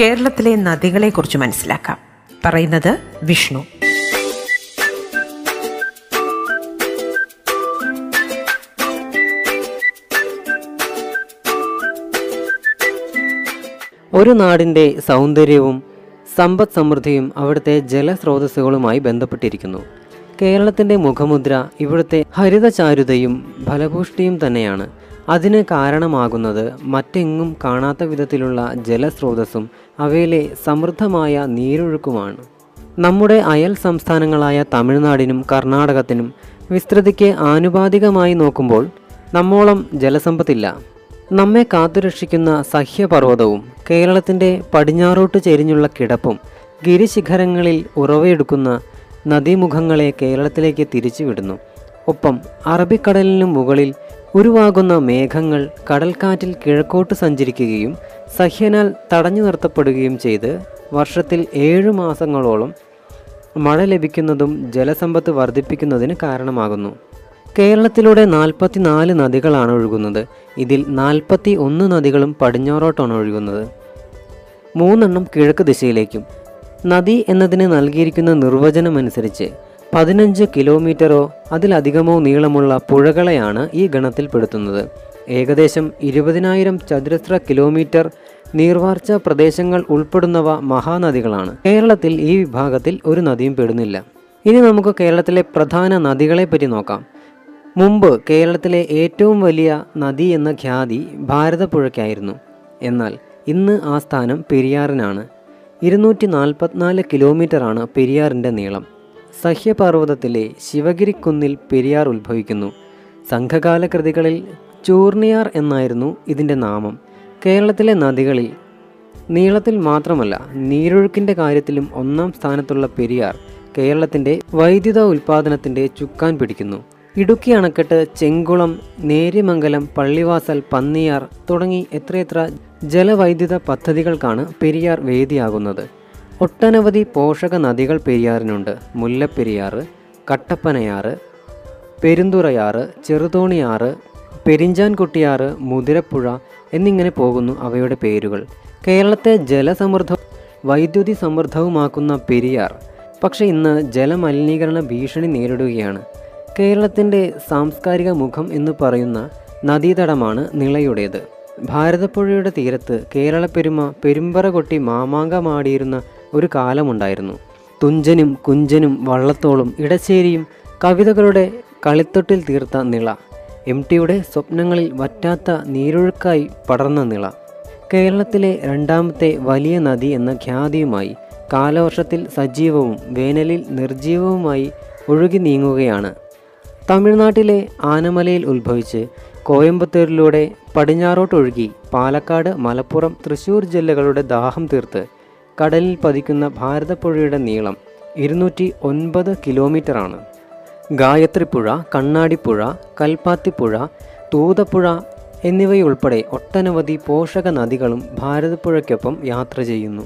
കേരളത്തിലെ നദികളെക്കുറിച്ച് മനസ്സിലാക്കാം. പറയുന്നത് വിഷ്ണു. ഒരു നാടിന്റെ സൗന്ദര്യവും സമ്പദ് സമൃദ്ധിയും അവിടുത്തെ ജലസ്രോതസ്സുകളുമായി ബന്ധപ്പെട്ടിരിക്കുന്നു. കേരളത്തിന്റെ മുഖമുദ്ര ഇവിടുത്തെ ഹരിതചാരുതയും ഫലപുഷ്ടിയും തന്നെയാണ്. അതിന് കാരണമാകുന്നത് മറ്റെങ്ങും കാണാത്ത വിധത്തിലുള്ള ജലസ്രോതസ്സും അവയിലെ സമൃദ്ധമായ നീരൊഴുക്കുമാണ്. നമ്മുടെ അയൽ സംസ്ഥാനങ്ങളായ തമിഴ്നാടിനും കർണാടകത്തിനും വിസ്തൃതിക്ക് ആനുപാതികമായി നോക്കുമ്പോൾ നമ്മോളം ജലസമ്പത്തില്ല. നമ്മെ കാത്തുരക്ഷിക്കുന്ന സഹ്യപർവതവും കേരളത്തിന്റെ പടിഞ്ഞാറോട്ട് ചെരിഞ്ഞുള്ള കിടപ്പും ഗിരിശിഖരങ്ങളിൽ ഉറവയെടുക്കുന്ന നദീമുഖങ്ങളെ കേരളത്തിലേക്ക് തിരിച്ചുവിടുന്നു. ഒപ്പം അറബിക്കടലിനു മുകളിൽ ഉരുവാകുന്ന മേഘങ്ങൾ കടൽക്കാറ്റിൽ കിഴക്കോട്ട് സഞ്ചരിക്കുകയും സഹ്യനാൽ തടഞ്ഞു നിർത്തപ്പെടുകയും ചെയ്ത് വർഷത്തിൽ ഏഴ് മാസങ്ങളോളം മഴ ലഭിക്കുന്നതും ജലസമ്പത്ത് വർദ്ധിപ്പിക്കുന്നതിന് കാരണമാകുന്നു. കേരളത്തിലൂടെ നാൽപ്പത്തിനാല് നദികളാണ് ഒഴുകുന്നത്. ഇതിൽ നാൽപ്പത്തി ഒന്ന് നദികളും പടിഞ്ഞാറോട്ടാണ് ഒഴുകുന്നത്. മൂന്നെണ്ണം കിഴക്ക് ദിശയിലേക്കും. നദി എന്നതിന് നൽകിയിരിക്കുന്ന നിർവചനം അനുസരിച്ച് പതിനഞ്ച് കിലോമീറ്ററോ അതിലധികമോ നീളമുള്ള പുഴകളെയാണ് ഈ ഗണത്തിൽപ്പെടുത്തുന്നത്. ഏകദേശം ഇരുപതിനായിരം ചതുരശ്ര കിലോമീറ്റർ നീർവാർച്ച പ്രദേശങ്ങൾ ഉൾപ്പെടുന്നവ മഹാനദികളാണ്. കേരളത്തിൽ ഈ വിഭാഗത്തിൽ ഒരു നദിയും പെടുന്നില്ല. ഇനി നമുക്ക് കേരളത്തിലെ പ്രധാന നദികളെ പറ്റി നോക്കാം. മുമ്പ് കേരളത്തിലെ ഏറ്റവും വലിയ നദി എന്ന ഖ്യാതി ഭാരതപ്പുഴയ്ക്കായിരുന്നു. എന്നാൽ ഇന്ന് ആ സ്ഥാനം പെരിയാറിനാണ്. ഇരുന്നൂറ്റി നാൽപ്പത്തിനാല് കിലോമീറ്ററാണ് പെരിയാറിന്റെ നീളം. സഹ്യപർവതത്തിലെ ശിവഗിരിക്കുന്നിൽ പെരിയാർ ഉത്ഭവിക്കുന്നു. സംഘകാല കൃതികളിൽ ചൂർണിയാർ എന്നായിരുന്നു ഇതിന്റെ നാമം. കേരളത്തിലെ നദികളിൽ നീളത്തിൽ മാത്രമല്ല നീരൊഴുക്കിന്റെ കാര്യത്തിലും ഒന്നാം സ്ഥാനത്തുള്ള പെരിയാർ കേരളത്തിന്റെ വൈദ്യുത ഉൽപ്പാദനത്തിന്റെ ചുക്കാൻ പിടിക്കുന്നു. ഇടുക്കി അണക്കെട്ട് ചെങ്കുളം നേര്യമംഗലം പള്ളിവാസൽ പന്നിയാർ തുടങ്ങി എത്രയെത്ര ജലവൈദ്യുത പദ്ധതികൾക്കാണ് പെരിയാർ വേദിയാകുന്നത്. ഒട്ടനവധി പോഷക നദികൾ പെരിയാറിനുണ്ട്. മുല്ലപ്പെരിയാറ് കട്ടപ്പനയാറ് പെരുന്തുറയാറ് ചെറുതോണിയാറ് പെരിഞ്ചാൻകുട്ടിയാറ് മുതിരപ്പുഴ എന്നിങ്ങനെ പോകുന്നു അവയുടെ പേരുകൾ. കേരളത്തെ ജലസമൃദ്ധ വൈദ്യുതി സമൃദ്ധവുമാക്കുന്ന പെരിയാർ പക്ഷേ ഇന്ന് ജലമലിനീകരണ ഭീഷണി നേരിടുകയാണ്. കേരളത്തിന്റെ സാംസ്കാരിക മുഖം എന്ന് പറയുന്ന നദീതടമാണ് നിളയുടേത്. ഭാരതപ്പുഴയുടെ തീരത്ത് കേരളപ്പെരുമ പെരുമ്പറ കൊട്ടി മാമാങ്കമാടിയിരുന്ന ഒരു കാലമുണ്ടായിരുന്നു. തുഞ്ചനും കുഞ്ചനും വള്ളത്തോളും ഇടശ്ശേരിയും കവിതകളുടെ കളിത്തൊട്ടിൽ തീർത്ത നിള. എം ടിയുടെ സ്വപ്നങ്ങളിൽ വറ്റാത്ത നീരൊഴുക്കായി പടർന്ന നിള. കേരളത്തിലെ രണ്ടാമത്തെ വലിയ നദി എന്ന ഖ്യാതിയുമായി കാലവർഷത്തിൽ സജീവവും വേനലിൽ നിർജീവവുമായി ഒഴുകി നീങ്ങുകയാണ്. തമിഴ്നാട്ടിലെ ആനമലയിൽ ഉത്ഭവിച്ച് കോയമ്പത്തൂരിലൂടെ പടിഞ്ഞാറോട്ടൊഴുകി പാലക്കാട് മലപ്പുറം തൃശൂർ ജില്ലകളുടെ ദാഹം തീർത്ത് കടലിൽ പതിക്കുന്ന ഭാരതപ്പുഴയുടെ നീളം ഇരുന്നൂറ്റി ഒൻപത് കിലോമീറ്ററാണ്. ഗായത്രിപ്പുഴ കണ്ണാടിപ്പുഴ കൽപ്പാത്തിപ്പുഴ തൂതപ്പുഴ എന്നിവയുൾപ്പെടെ ഒട്ടനവധി പോഷക നദികളും ഭാരതപ്പുഴയ്ക്കൊപ്പം യാത്ര ചെയ്യുന്നു.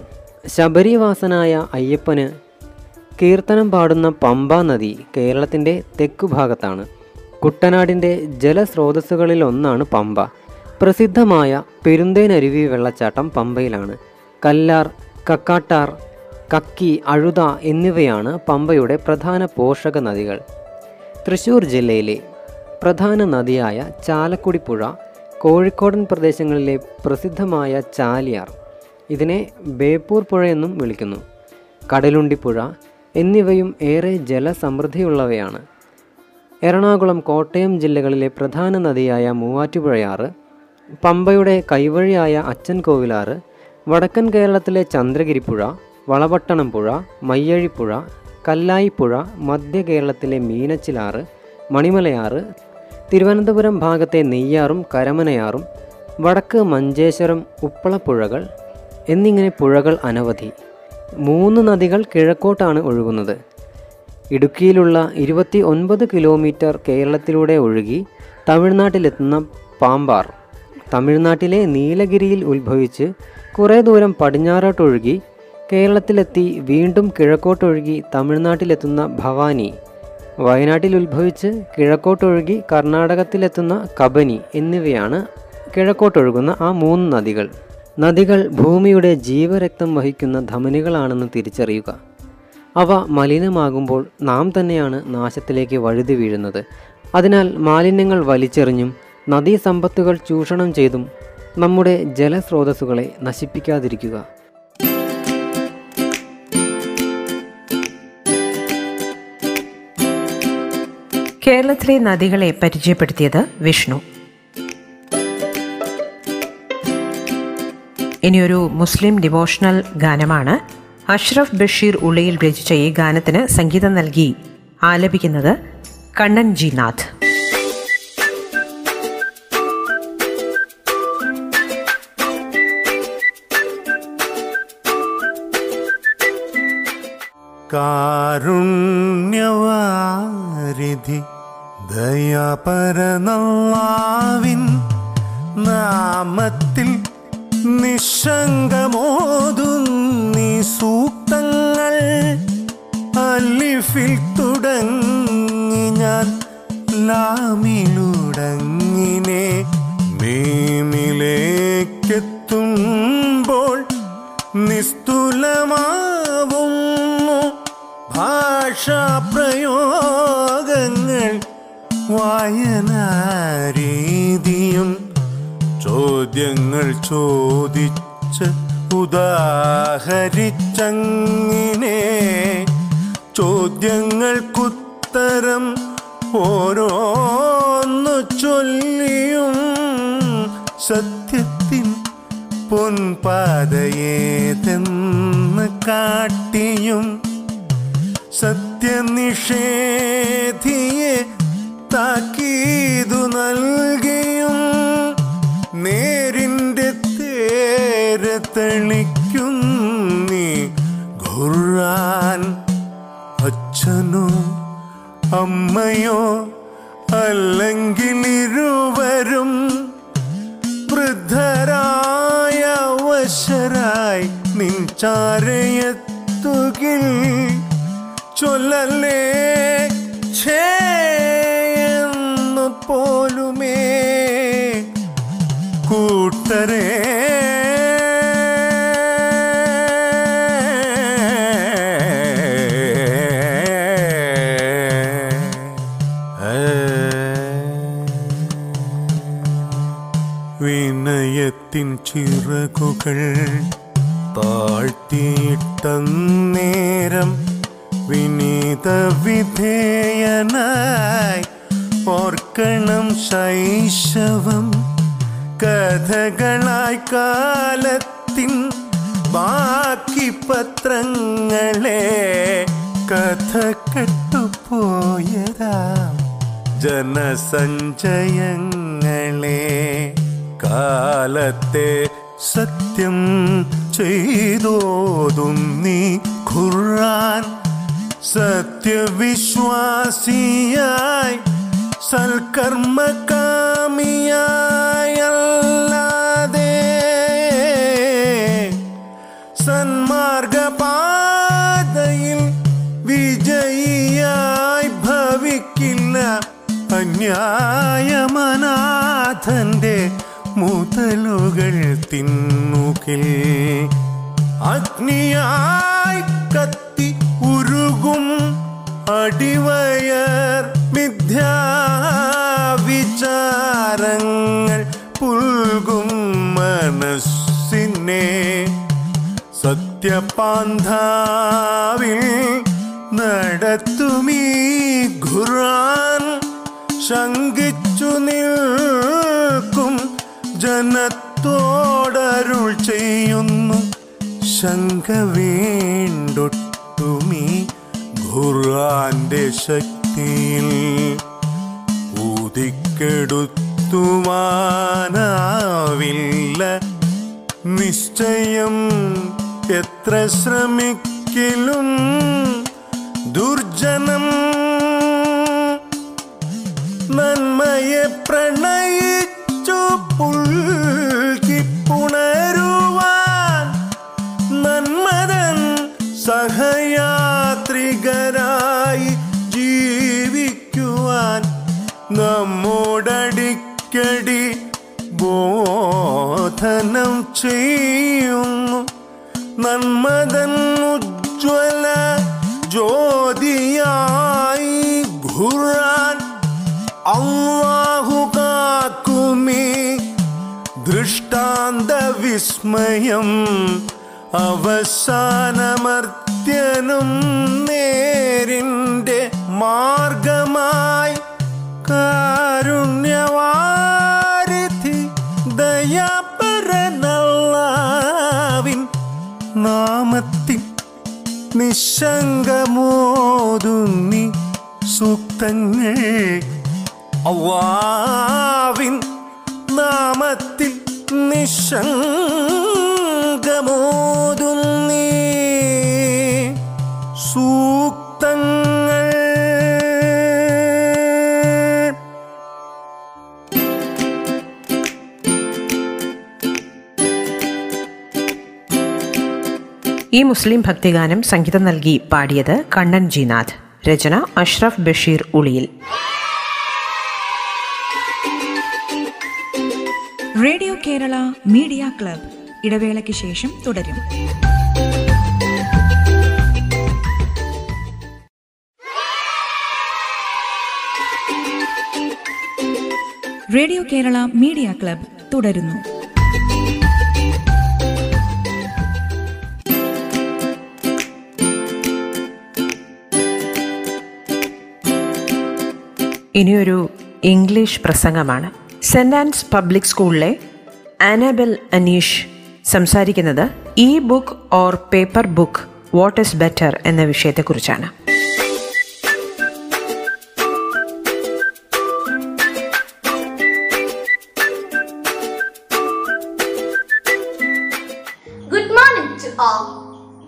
ശബരിവാസനായ അയ്യപ്പന് കീർത്തനം പാടുന്ന പമ്പ നദി കേരളത്തിന്റെ തെക്കുഭാഗത്താണ്. കുട്ടനാടിന്റെ ജലസ്രോതസ്സുകളിലൊന്നാണ് പമ്പ. പ്രസിദ്ധമായ പെരുന്തേനരുവി വെള്ളച്ചാട്ടം പമ്പയിലാണ്. കല്ലാർ കക്കാട്ടാർ കക്കി അഴുത എന്നിവയാണ് പമ്പയുടെ പ്രധാന പോഷക നദികൾ. തൃശ്ശൂർ ജില്ലയിലെ പ്രധാന നദിയായ ചാലക്കുടി പുഴ കോഴിക്കോടൻ പ്രദേശങ്ങളിലെ പ്രസിദ്ധമായ ചാലിയാർ ഇതിനെ ബേപ്പൂർ പുഴ എന്നും വിളിക്കുന്നു. കടലുണ്ടിപ്പുഴ എന്നിവയും ഏറെ ജലസമൃദ്ധിയുള്ളവയാണ്. എറണാകുളം കോട്ടയം ജില്ലകളിലെ പ്രധാന നദിയായ മൂവാറ്റുപുഴയാറ് പമ്പയുടെ കൈവഴിയായ അച്ഛൻ കോവിലാറ് വടക്കൻ കേരളത്തിലെ ചന്ദ്രഗിരിപ്പുഴ വളവട്ടണം പുഴ മയ്യഴിപ്പുഴ കല്ലായിപ്പുഴ മധ്യ കേരളത്തിലെ മീനച്ചിലാറ് മണിമലയാറ് തിരുവനന്തപുരം ഭാഗത്തെ നെയ്യാറും കരമനയാറും വടക്ക് മഞ്ചേശ്വരം ഉപ്പളപ്പുഴകൾ എന്നിങ്ങനെ പുഴകൾ അനവധി. മൂന്ന് നദികൾ കിഴക്കോട്ടാണ് ഒഴുകുന്നത്. ഇടുക്കിയിലുള്ള ഇരുപത്തി ഒൻപത് കിലോമീറ്റർ കേരളത്തിലൂടെ ഒഴുകി തമിഴ്നാട്ടിലെത്തുന്ന പാമ്പാർ. തമിഴ്നാട്ടിലെ നീലഗിരിയിൽ ഉത്ഭവിച്ച് കുറേ ദൂരം പടിഞ്ഞാറോട്ടൊഴുകി കേരളത്തിലെത്തി വീണ്ടും കിഴക്കോട്ടൊഴുകി തമിഴ്നാട്ടിലെത്തുന്ന ഭവാനി. വയനാട്ടിൽ ഉത്ഭവിച്ച് കിഴക്കോട്ടൊഴുകി കർണാടകത്തിലെത്തുന്ന കബനി എന്നിവയാണ് കിഴക്കോട്ടൊഴുകുന്ന ആ മൂന്ന് നദികൾ. നദികൾ ഭൂമിയുടെ ജീവരക്തം വഹിക്കുന്ന ധമനികളാണെന്ന് തിരിച്ചറിയുക. അവ മലിനമാകുമ്പോൾ നാം തന്നെയാണ് നാശത്തിലേക്ക് വഴുതി വീഴുന്നത്. അതിനാൽ മാലിന്യങ്ങൾ വലിച്ചെറിഞ്ഞും നദീസമ്പത്തുകൾ ചൂഷണം ചെയ്തും നമ്മുടെ ജലസ്രോതസ്സുകളെ നശിപ്പിക്കാതിരിക്കുക. കേരളത്തിലെ നദികളെ പരിചയപ്പെടുത്തിയത് വിഷ്ണു. ഇനിയൊരു മുസ്ലിം ഡിവോഷണൽ ഗാനമാണ്. അഷ്റഫ് ബഷീർ ഉള്ളിയിൽ രചിച്ച ഈ ഗാനത്തിന് സംഗീതം നൽകി ആലപിക്കുന്നത് കണ്ണൻ ജി നാഥ് കാരുണ്യവാരിധി ദയാപരനാവിൻ നാമത്തിൽ നിശങ്കമോതുന്നി സൂക്തങ്ങൾ അലിഫിൽ തുടങ്ങി ഞാൻ ലാമിലുടങ്ങിനെ മീമിലേക്കെത്തുമ്പോൾ നിസ്തുലമാവുന്നു ഭാഷാപ്രയോഗങ്ങൾ വായനാരീതിയും ചോദ്യങ്ങൾ ചോദിച്ച് ഉദാഹരിച്ചങ്ങിനെ ചോദ്യങ്ങൾക്കുത്തരം ഓരോന്നു ചൊല്ലിയും സത്യത്തിൻ പൊൻപാതയേതെന്ന് കാട്ടിയും സത്യനിഷേധിയെ താക്കീതു നൽകിയും നേരിന്റെ തേര് തെളിക്കുന്നീ ഖുർആൻ അച്ഛനോ അമ്മയോ അല്ലെങ്കിൽ ഇരുവരും വൃദ്ധരായ അവശരായി നിൻചാരയെത്തുകിൽ ചൊല്ലല്ലേ? പോലുമേ. കൂട്ടരേ വിനയത്തിൻ ചിറകുകൾ താഴ്ത്തിയിട്ടന്നേരം വിനീത വിധേയനായി ഓർക്കണം ശൈശവം. കഥകളായി കാലത്തിൻ ബാക്കി പത്രങ്ങളെ കഥ കെട്ടുപോയതാം ജനസഞ്ചയങ്ങളെ കാലത്തെ സത്യം ചെയ്തോതും നീ ഖുർആൻ സത്യവിശ്വാസിയായി സൽക്കർമ്മകാമിയായല്ലാതെ സന്മാർഗപാതയിൽ വിജയിയായി ഭവിക്കില്ല അന്യായമനാഥന്റെ മുതലുകൾ തിന്നുകിൽ അഗ്നിയായി കത്തി അടിവയർ മിഥ്യാവിചാരങ്ങൾ പുൽകും മനസ്സിനെ സത്യപാന്ധാവിൽ നടത്തുമീ ഖുറാൻ ശങ്കിച്ചു നിൽക്കും ജനത്തോടരുൾ ചെയ്യുന്നു ശങ്ക വേണ്ടൊട്ടുമീ ഖുർആന്റെ ശക്തിയിൽ ഊതിക്കെടുത്തുമാനാവില്ല. നിശ്ചയം എത്ര ശ്രമിക്കലും ദുർജനം. നന്മയെ പ്രണയിച്ചു വിസ്മയം അവസാനമർത്യനും നേരിന്റെ മാർഗമായി കാരുണ്യവാരിധി ദയാപരനല്ലാവിൻ നാമത്തിൽ നിശങ്കമോതുന്നി സൂക്തങ്ങൾ അവാവിൻ നാമത്തിൽ നിശങ്കമോതുന്നി സൂക്തങ്ങൾ. ഈ മുസ്ലിം ഭക്തിഗാനം സംഗീതം നൽകി പാടിയത് കണ്ണൻ ജിനാഥ്. രചന Ashraf Basheer Uliyil. Radio Kerala media club. ഇടവേളയ്ക്ക് ശേഷം തുടരും. റേഡിയോ കേരള മീഡിയ ക്ലബ് തുടരുന്നു. ഇനിയൊരു ഇംഗ്ലീഷ് പ്രസംഗമാണ്. സെന്റ് ആൻസ് പബ്ലിക് സ്കൂളിലെ ആനബൽ അനീഷ് സംസാരിക്കുന്നത് e book or paper book what is better എന്ന വിഷയത്തെക്കുറിച്ചാണ് Good morning to all.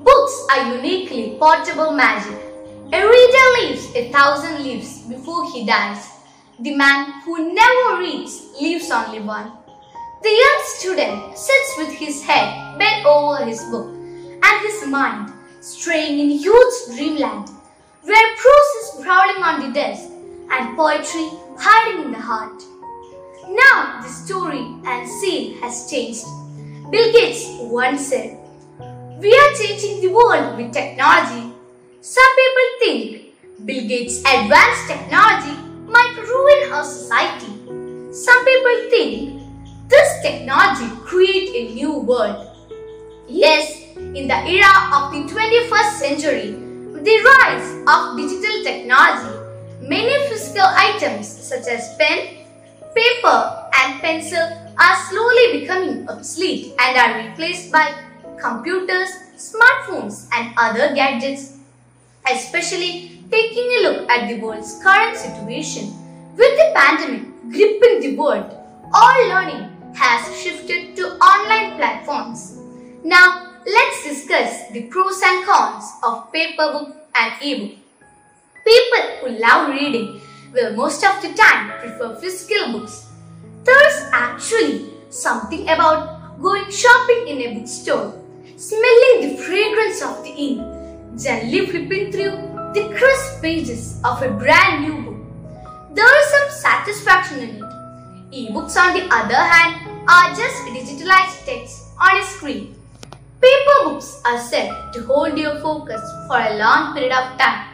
Books are uniquely portable magic. A reader lives a thousand lives before he dies. The man who never reads leaves only one. The young student sits with his head bent over his book and his mind straying in huge dreamland where prose is prowling on the desk and poetry hiding in the heart. Now the story and scene has changed. Bill Gates once said, We are changing the world with technology. Some people think Bill Gates' advanced technology might ruin our society. Some people think this technology create a new world. Yes, in the era of the 21st century, with the rise of digital technology, many physical items such as pen, paper, and pencil are slowly becoming obsolete and are replaced by computers, smartphones, and other gadgets. Especially taking a look at the world's current situation, with the pandemic gripping the world, all learning has shifted to online platforms. Now, let's discuss the pros and cons of paper book and ebook. People who love reading will most of the time prefer physical books. There is actually something about going shopping in a bookstore, smelling the fragrance of the ink, gently flipping through the crisp pages of a brand new book. There is some satisfaction in it. Ebooks, on the other hand, are just digitalized text on a screen. Paper books are set to hold your focus for a long period of time,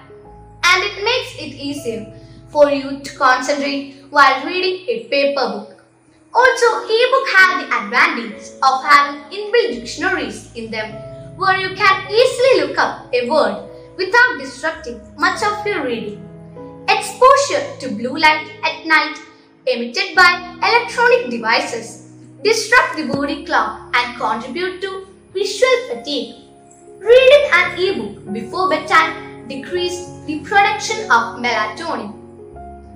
and it makes it easier for you to concentrate while reading a paper book. Also, ebook have the advantage of having inbuilt dictionaries in them where you can easily look up a word without disrupting much of your reading. Exposure to blue light at night emitted by electronic devices disrupt the body clock and contribute to visual fatigue. Reading an ebook before bedtime decrease the production of melatonin.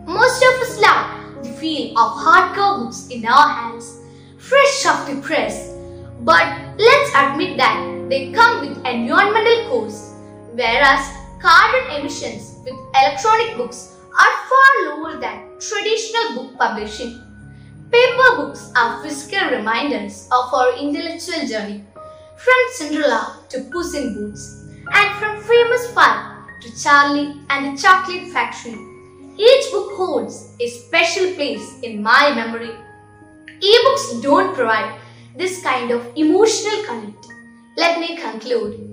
Most of us love the feel of hardcover books in our hands, fresh off the press. But let's admit that they come with environmental costs, whereas carbon emissions with electronic books are far lower than traditional book publishing. Paper books are physical reminders of our intellectual journey, from Cinderella to Puss in Boots, and from famous Five to Charlie and the Chocolate Factory. Each book holds a special place in my memory. Ebooks don't provide this kind of emotional connect. Let me conclude.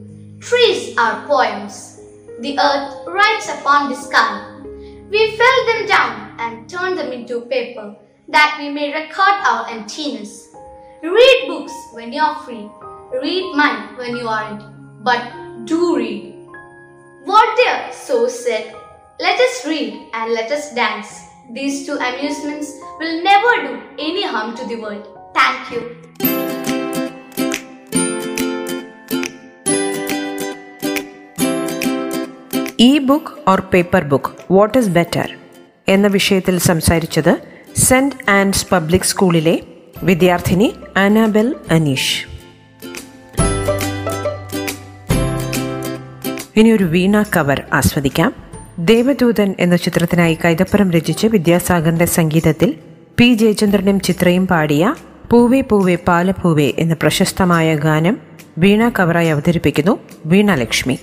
Trees are poems. The earth writes upon the sky. We fell them down and turned them into paper that we may record our emptiness. Read books when you're free. Read mine when you aren't. But do read. What their so said, let us read and let us dance. These two amusements will never do any harm to the world. Thank you. E book or paper book what is better എന്ന വിഷയത്തിൽ സംസാരിച്ചത് saint ആൻഡ്സ് public സ്കൂളിലെ വിദ്യാർത്ഥിനി അനാബെൽ അനീഷ്. ഇനി ഒരു വീണ cover ആസ്വദിക്കാം. ദേവദൂതൻ എന്ന ചിത്രത്തിനായി കൈതപ്പുറം രചിച്ച് വിദ്യാസാഗറിന്റെ സംഗീതത്തിൽ പി. ജയചന്ദ്രനും ചിത്രയും പാടിയ പൂവേ പൂവേ പാലപൂവേ എന്ന പ്രശസ്തമായ ഗാനം വീണ കവറായി അവതരിപ്പിക്കുന്നു വീണ ലക്ഷ്മി.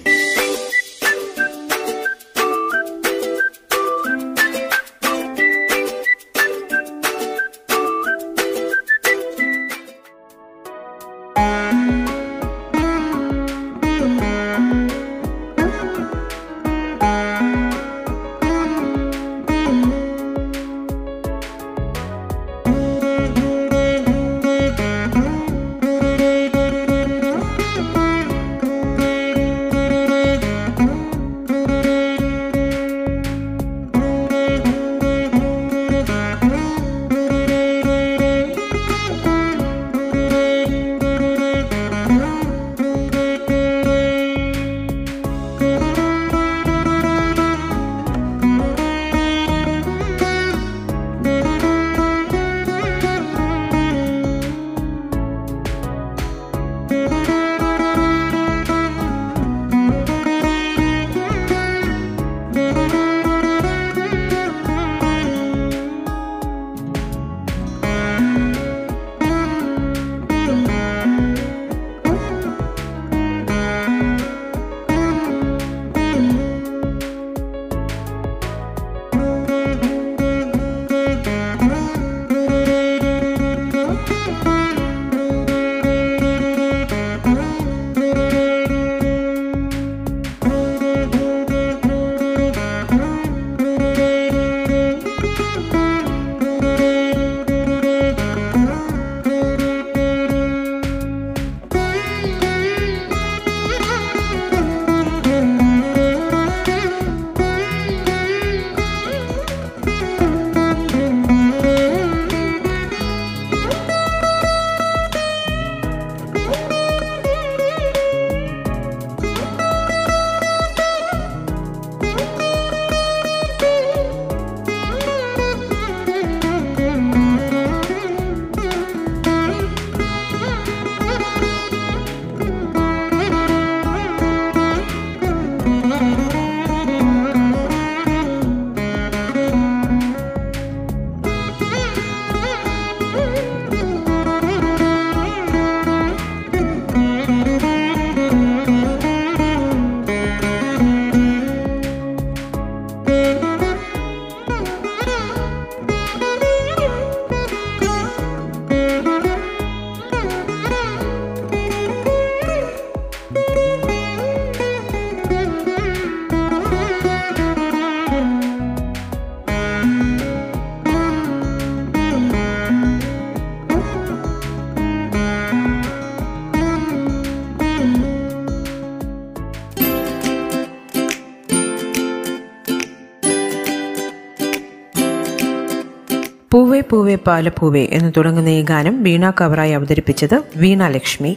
പൂവേ പൂവേ പാലപ്പൂവേ എന്ന് തുടങ്ങുന്ന ഈ ഗാനം വീണ കവറായി അവതരിപ്പിച്ചത് വീണ ലക്ഷ്മി.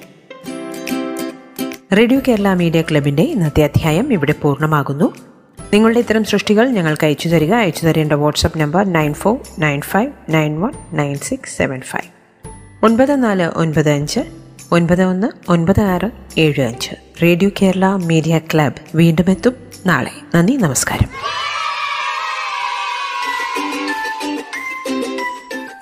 റേഡിയോ കേരള മീഡിയ ക്ലബിന്റെ ഇന്നത്തെ അധ്യായം ഇവിടെ പൂർണമാകുന്നു. നിങ്ങളുടെ ഇത്തരം സൃഷ്ടികൾ ഞങ്ങൾക്ക് അയച്ചു തരിക. അയച്ചു തരേണ്ട WhatsApp number nine four nine five nine one nine six seven five. ഒൻപത് നാല് ഒൻപത് അഞ്ച് ഒൻപത് ഒന്ന് ഒൻപത് ആറ് ഏഴ് അഞ്ച്. റേഡിയോ കേരള മീഡിയ ക്ലബ് വീണ്ടും എത്തും നാളെ. നന്ദി നമസ്കാരം.